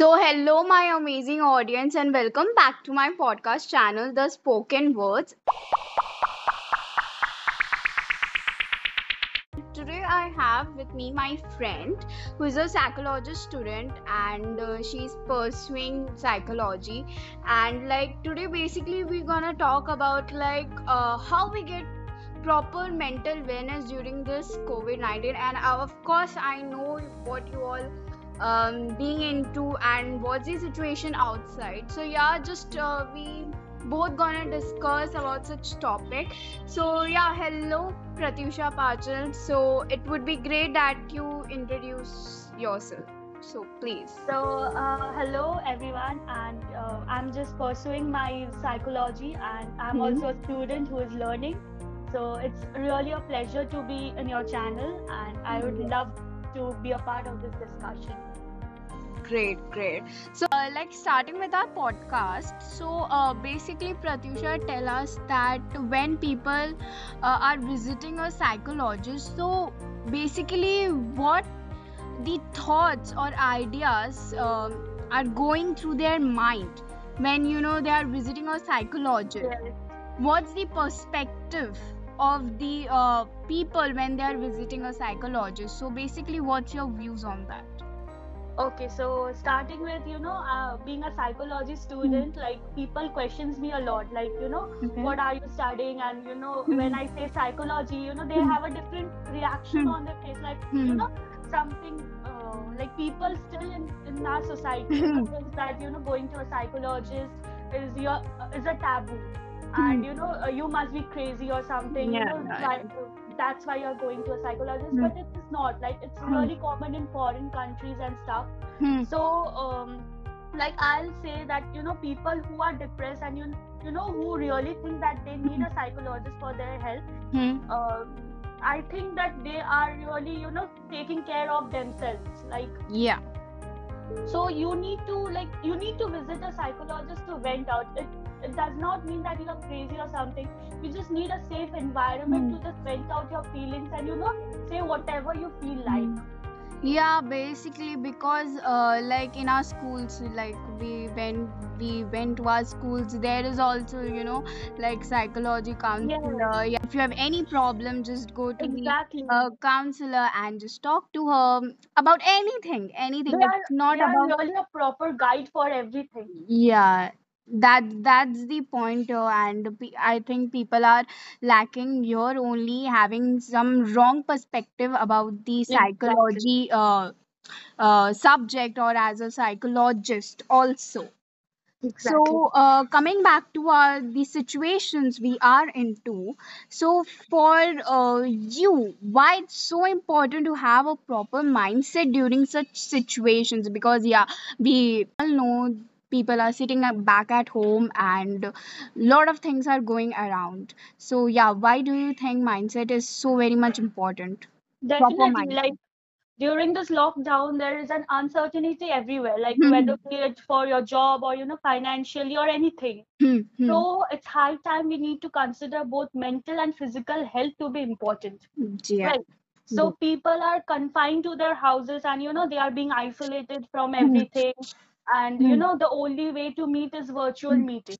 So, hello, my amazing audience, and welcome back to my podcast channel, The Spoken Words. Today, I have with me my friend who is a psychology student and uh, she's pursuing psychology. And like today, basically, we're gonna talk about like uh, how we get proper mental wellness during this COVID 19. And uh, of course, I know what you all um, being into and what's the situation outside so yeah just uh, we both gonna discuss about such topic so yeah hello pratyusha pachal so it would be great that you introduce yourself so please So, uh, hello everyone, and uh, I'm just pursuing my psychology, and I'm Hmm. also a student who is learning. So, it's really a pleasure to be in your channel, and I would Yeah. love to be a part of this discussion. Great great. So uh, like starting with our podcast so uh, basically pratyusha tell us that when people uh, are visiting a psychologist so basically what the thoughts or ideas um, are going through their mind when you know they are visiting a psychologist? Yes. what's the perspective of the uh, people when they are visiting a psychologist? So basically what's your views on that Okay, so starting with you know uh, being a psychology student, like people questions me a lot, like you know okay. what are you studying, and you know Hmm. when I say psychology, you know they Hmm. have a different reaction Hmm. on their face, like Hmm. you know something uh, like people still in, in our society Hmm. thinks that you know going to a psychologist is your is a taboo Hmm. And you know uh, you must be crazy or something Yeah, you know right. why, that's why you're going to a psychologist Hmm. but it is not like it's Hmm. really common in foreign countries and stuff Hmm. so um like i'll say that you know people who are depressed and you you know who really think that they need a psychologist for their health Hmm. um, I think that they are really, you know, taking care of themselves. Like, Yeah. so you need to like you need to visit a psychologist to vent out. It it does not mean that you're crazy or something. You just need a safe environment Hmm. to just vent out your feelings and you know say whatever you feel like. Yeah, basically because uh, like in our schools, like we when we went to our schools, there is also you know like psychology counselor. Yeah, if you have any problem, just go to the uh, counselor and just talk to her about anything, anything. they are It's not are about really a proper guide for everything. yeah that that's the point uh, and pe- i think people are lacking. Here only having some wrong perspective about the psychology uh, uh, subject or as a psychologist also. Exactly. so uh, coming back to our the situations we are into so for uh, you why it's so important to have a proper mindset during such situations? Because yeah we all know people are sitting back at home and a lot of things are going around. So yeah why do you think mindset is so very much important? Definitely, like during this lockdown there is an uncertainty everywhere like Hmm, whether be it for your job or you know financially or anything. Hmm, hmm. so it's high time we need to consider both mental and physical health to be important yeah. right? So people are confined to their houses and you know they are being isolated from Hmm, everything and you hmm, know the only way to meet is virtual hmm, meetings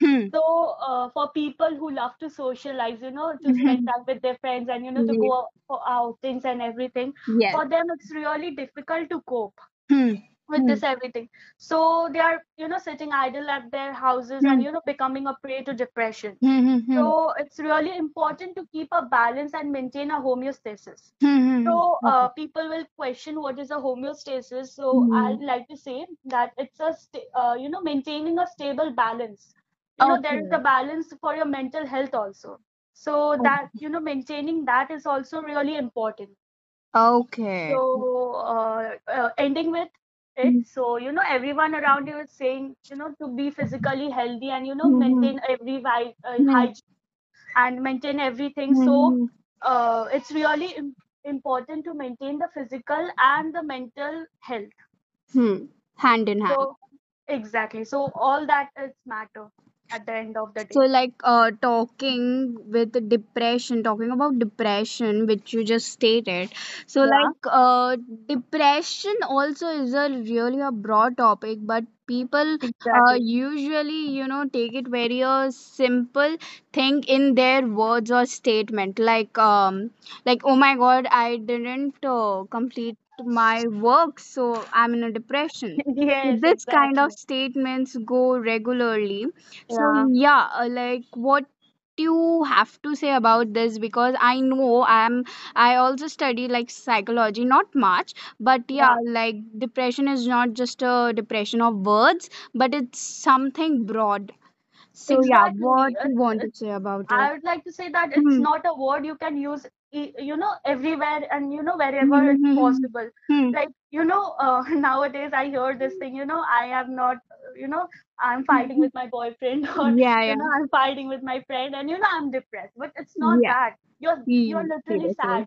hmm, so uh, for people who love to socialize you know to hmm, spend time with their friends and you know to yeah. go out for outings and everything Yes. for them it's really difficult to cope Hmm. With Hmm. this everything so they are you know sitting idle at their houses Hmm. and you know becoming a prey to depression Hmm. Hmm. Hmm. so it's really important to keep a balance and maintain a homeostasis Hmm. Hmm. so Okay. uh, people will question what is a homeostasis so Hmm. i'd like to say that it's a sta- uh, you know maintaining a stable balance you know there is Okay. a balance for your mental health also so that you know maintaining that is also really important Okay. so uh, uh, ending with it Hmm. so you know everyone around you is saying you know to be physically healthy and you know Hmm. maintain every vi- uh, Hmm. hygiene and maintain everything so Hmm. uh, it's really Im- important to maintain the physical and the mental health Hmm. Hand in hand. so exactly so all that is matter at the end of the day. So, like, uh, talking with depression, talking about depression, which you just stated. So, Yeah, like, uh, depression also is a really a broad topic, but people uh, exactly. usually, you know, take it very a simple thing in their words or statement, like, um, like, oh my God, I didn't uh, complete my work, so I'm in a depression. Yes, this kind of exactly. statements go regularly so Yeah, yeah, uh, like what you have to say about this because I know I'm I also study like psychology, not much, but yeah, yeah, like depression is not just a depression of words, but it's something broad. So yeah, what you want to say about it? I would like to say that it's Hmm. not a word you can use, you know, everywhere and, you know, wherever Hmm. it's possible. Hmm. Like, you know, uh, nowadays I hear this thing, you know, I am not, you know, I'm fighting Hmm. with my boyfriend or, Yeah, you know, I'm fighting with my friend and, you know, I'm depressed. But it's not yeah. that. You're, you're Hmm. literally sad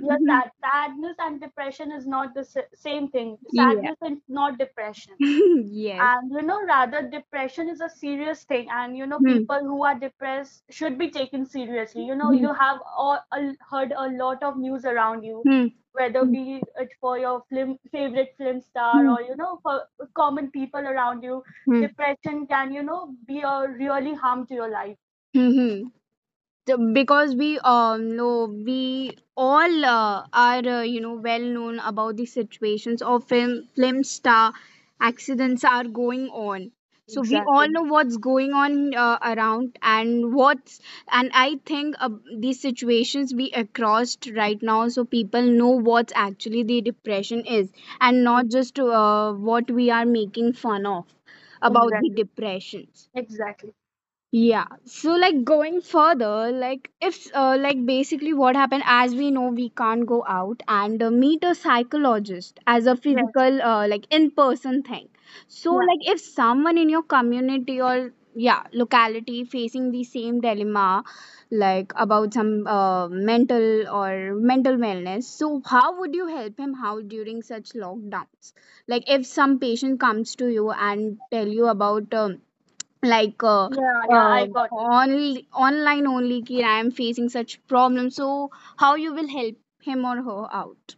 Yes, Hmm. sad. Sadness and depression is not the same thing. Yeah. Sadness is not depression. Yes. And you know, rather, depression is a serious thing. And you know, Hmm. people who are depressed should be taken seriously. You know, Hmm. you have all, heard a lot of news around you, Hmm. whether Hmm. be it for your film, favorite film star Hmm. or, you know, for common people around you. Hmm. Depression can, you know, be a really harm to your life. Hmm. Because we um know we all uh, are uh, you know well known about the situations of film film star accidents are going on. So we all know what's going on uh, around and what's and i think uh, these situations we across right now so people know what's actually the depression is and not just uh, what we are making fun of about the depressions. Exactly. Yeah. So like going further, like if uh, like basically what happened as we know we can't go out and uh, meet a psychologist as a Yes. physical uh, like in person thing. So Yeah. like if someone in your community or yeah locality facing the same dilemma like about some uh, mental or mental wellness so how would you help him out during such lockdowns like if some patient comes to you and tell you about um, like uh, Yeah. Yeah. uh, I got it. only online only ki I am facing such problems. So how you will help him or her out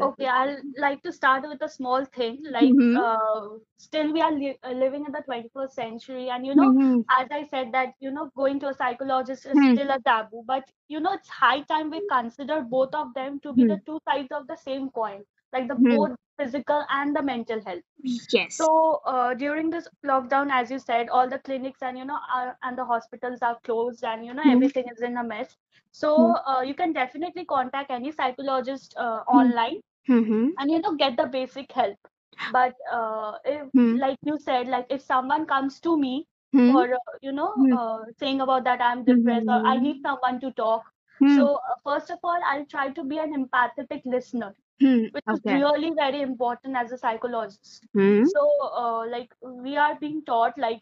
Okay, I'll like to start with a small thing. Like, Mm-hmm. uh, still we are li uh, living in the 21st century, and you know, Mm-hmm. as I said, that you know, going to a psychologist is Hmm. still a taboo. But you know, it's high time we consider both of them to be Hmm. the two sides of the same coin, like the Hmm. both physical and the mental health. Yes. So uh, during this lockdown, as you said, all the clinics and you know are, and the hospitals are closed, and you know Hmm. everything is in a mess. So Hmm. uh, you can definitely contact any psychologist uh, Hmm. online Hmm. and you know get the basic help but uh, if Hmm. like you said like if someone comes to me Hmm. for uh, you know uh, saying about that i'm depressed or i need Hmm. someone to talk so uh, first of all i'll try to be an empathetic listener Hmm. which is Okay. really very important as a psychologist Hmm. so uh, like we are being taught like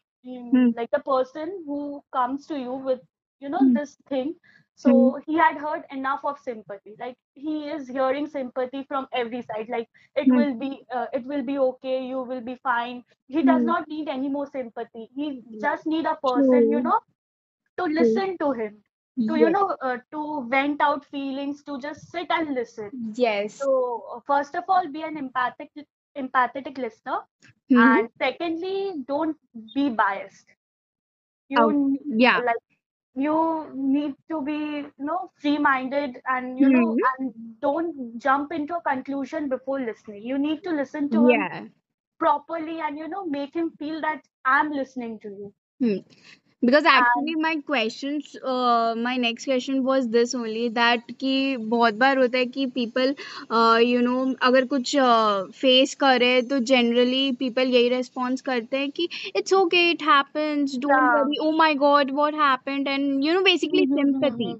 Hmm. mm, like the person who comes to you with you know Hmm. this thing Hmm. so he had heard enough of sympathy like he is hearing sympathy from every side like it Hmm. will be uh, it will be okay you will be fine he does Hmm. not need any more sympathy he just need a person you True. know to True. listen to him to you know uh, to vent out feelings to just sit and listen Yes. so uh, first of all, be an empathic empathetic listener, Hmm. and secondly, don't be biased. You Oh, yeah. like you need to be you know free-minded and you know Hmm. and don't jump into a conclusion before listening. You need to listen to him Yeah. properly and you know make him feel that I'm listening to you. Hmm. Because actually my question my next question was this only that कि बहुत बार होता है कि people you know अगर कुछ face uh, करे तो generally people यही रेस्पॉन्स करते हैं कि it's okay it happens don't worry oh my god what happened and you know basically sympathy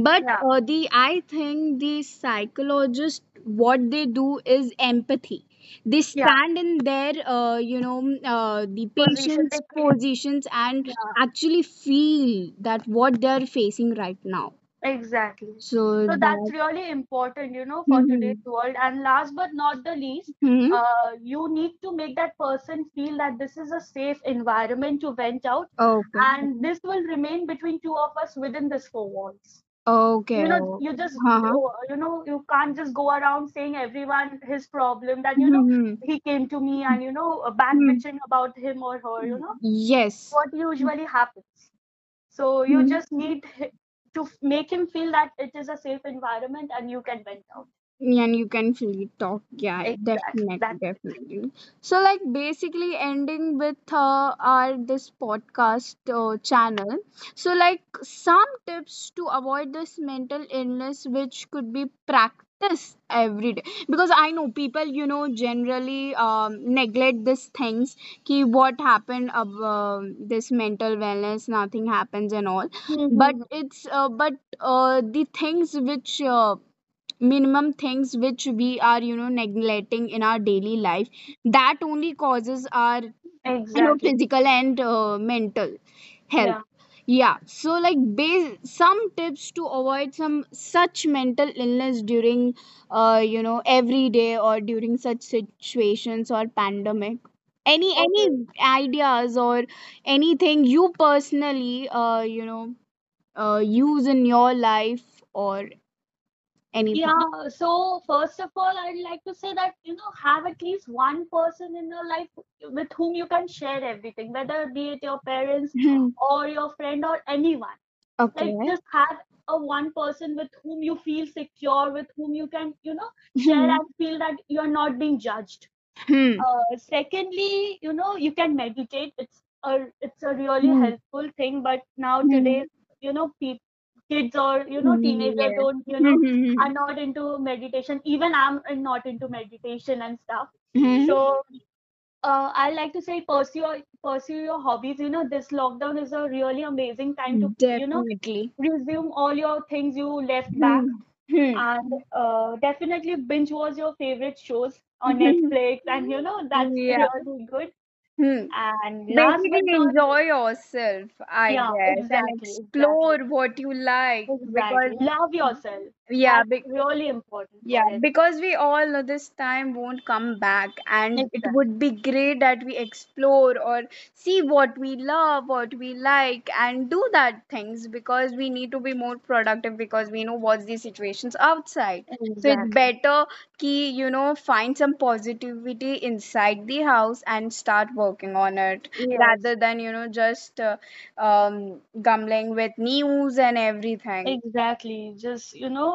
but the I think the psychologist what they do is empathy they stand in their uh, you know uh, the patient's positions and actually feel that what they're facing right now. Exactly. So so that's that. really important you know for hmm today's world. And last but not the least hmm uh, you need to make that person feel that this is a safe environment to vent out. Okay. and this will remain between two of us within this four walls Okay. you know you just Uh-huh. you know you can't just go around saying everyone his problem that you know hmm he came to me and you know uh, back hmm bitching about him or her you know Yes. what usually happens so you Mhm. just need to f- make him feel that it is a safe environment and you can vent out And you can freely talk. Yeah, exactly definitely, definitely. So, like, basically, ending with uh, our this podcast uh, channel. So, like, some tips to avoid this mental illness, which could be practiced every day. Because I know people, you know, generally um, neglect these things. Ki what happened of uh, this mental wellness, nothing happens and all. But mm-hmm. it's uh, but uh, the things which uh, minimum things which we are you know neglecting in our daily life. That only causes our you know exactly. physical and uh, mental health. Yeah. Yeah. So like base some tips to avoid some such mental illness during uh you know every day or during such situations or pandemic. Any any okay. ideas or anything you personally uh you know uh, use in your life or anything Yeah, so first of all, I'd like to say that, you know, have at least one person in your life with whom you can share everything, whether be it your parents or your friend or anyone. Okay. Like just have a one person with whom you feel secure, with whom you can, you know, share Hmm. and feel that you're not being judged. Hmm. Uh, secondly, you know, you can meditate. It's a it's a really Hmm. helpful thing, but now Hmm. today, you know, pe kids or you know teenagers Yes. don't you know Hmm. are not into meditation even i'm not into meditation and stuff Hmm. so uh, i like to say pursue your, pursue your hobbies you know this lockdown is a really amazing time to you know Definitely. resume all your things you left back Hmm. Hmm. and uh, definitely binge watch your favorite shows on Hmm. netflix and you know that's Yeah. really good Hmm. and last but Basically, not enjoy yourself, I yeah guess, and exactly. explore what you like because, exactly. Love yourself yeah, that's be- really important. Yeah, because we all know this time won't come back, and it would be great that we explore or see what we love, what we like, and do that things because we need to be more productive because we know what's the situations outside. So it's better key, you know, find some positivity inside the house and start working on it yes. rather than, you know, just uh, um, gambling with news and everything. exactly. Just you know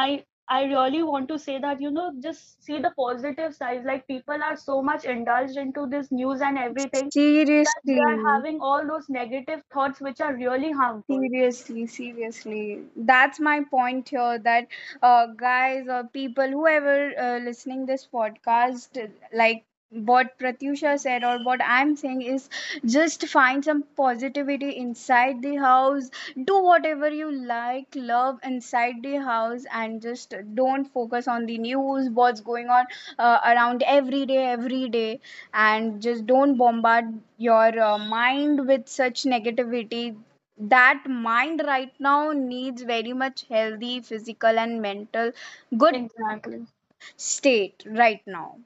i i really want to say that you know just see the positive sides like people are so much indulged into this news and everything that they are Seriously. having all those negative thoughts which are really harmful Seriously, seriously. That's my point here that uh, guys or people, whoever uh, listening this podcast, like what Pratyusha said or what I'm saying is just find some positivity inside the house. Do whatever you like, love inside the house and just don't focus on the news, what's going on uh, around every day, every day. And just don't bombard your uh, mind with such negativity that mind right now needs very much healthy physical and mental good exactly state right now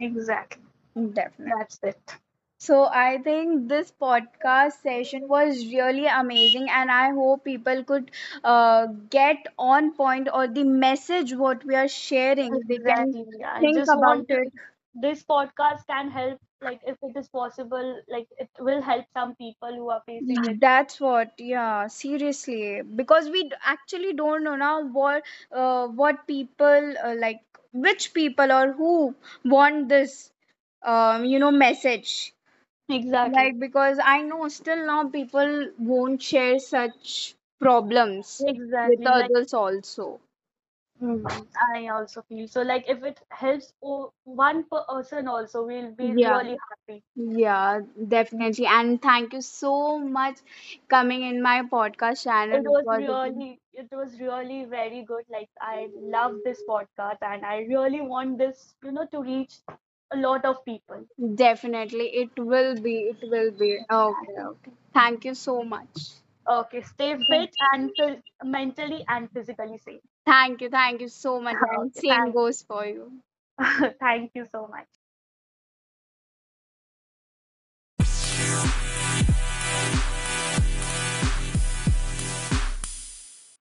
exactly. Definitely. That's it. So i think this podcast session was really amazing and i hope people could uh, get on point or the message what we are sharing. They can exactly. I think just about it. this podcast can help like if it is possible like it will help some people who are facing it. That's what, yeah, seriously, because we actually don't know now what uh, what people uh, like which people or who want this um you know message. Exactly. Like because I know still now people won't share such problems with exactly like others also. Mm, i also feel so like if it helps o- one person also we'll be Yeah, really happy yeah, definitely. And thank you so much coming in my podcast channel. it It was was really it was really very good like i love this podcast and i really want this you know to reach a lot of people definitely it will be. It will be. Okay, okay. Thank you so much. Okay, stay fit and mentally and physically safe. Thank you, thank you so much, and same thank, goes for you. thank you so much.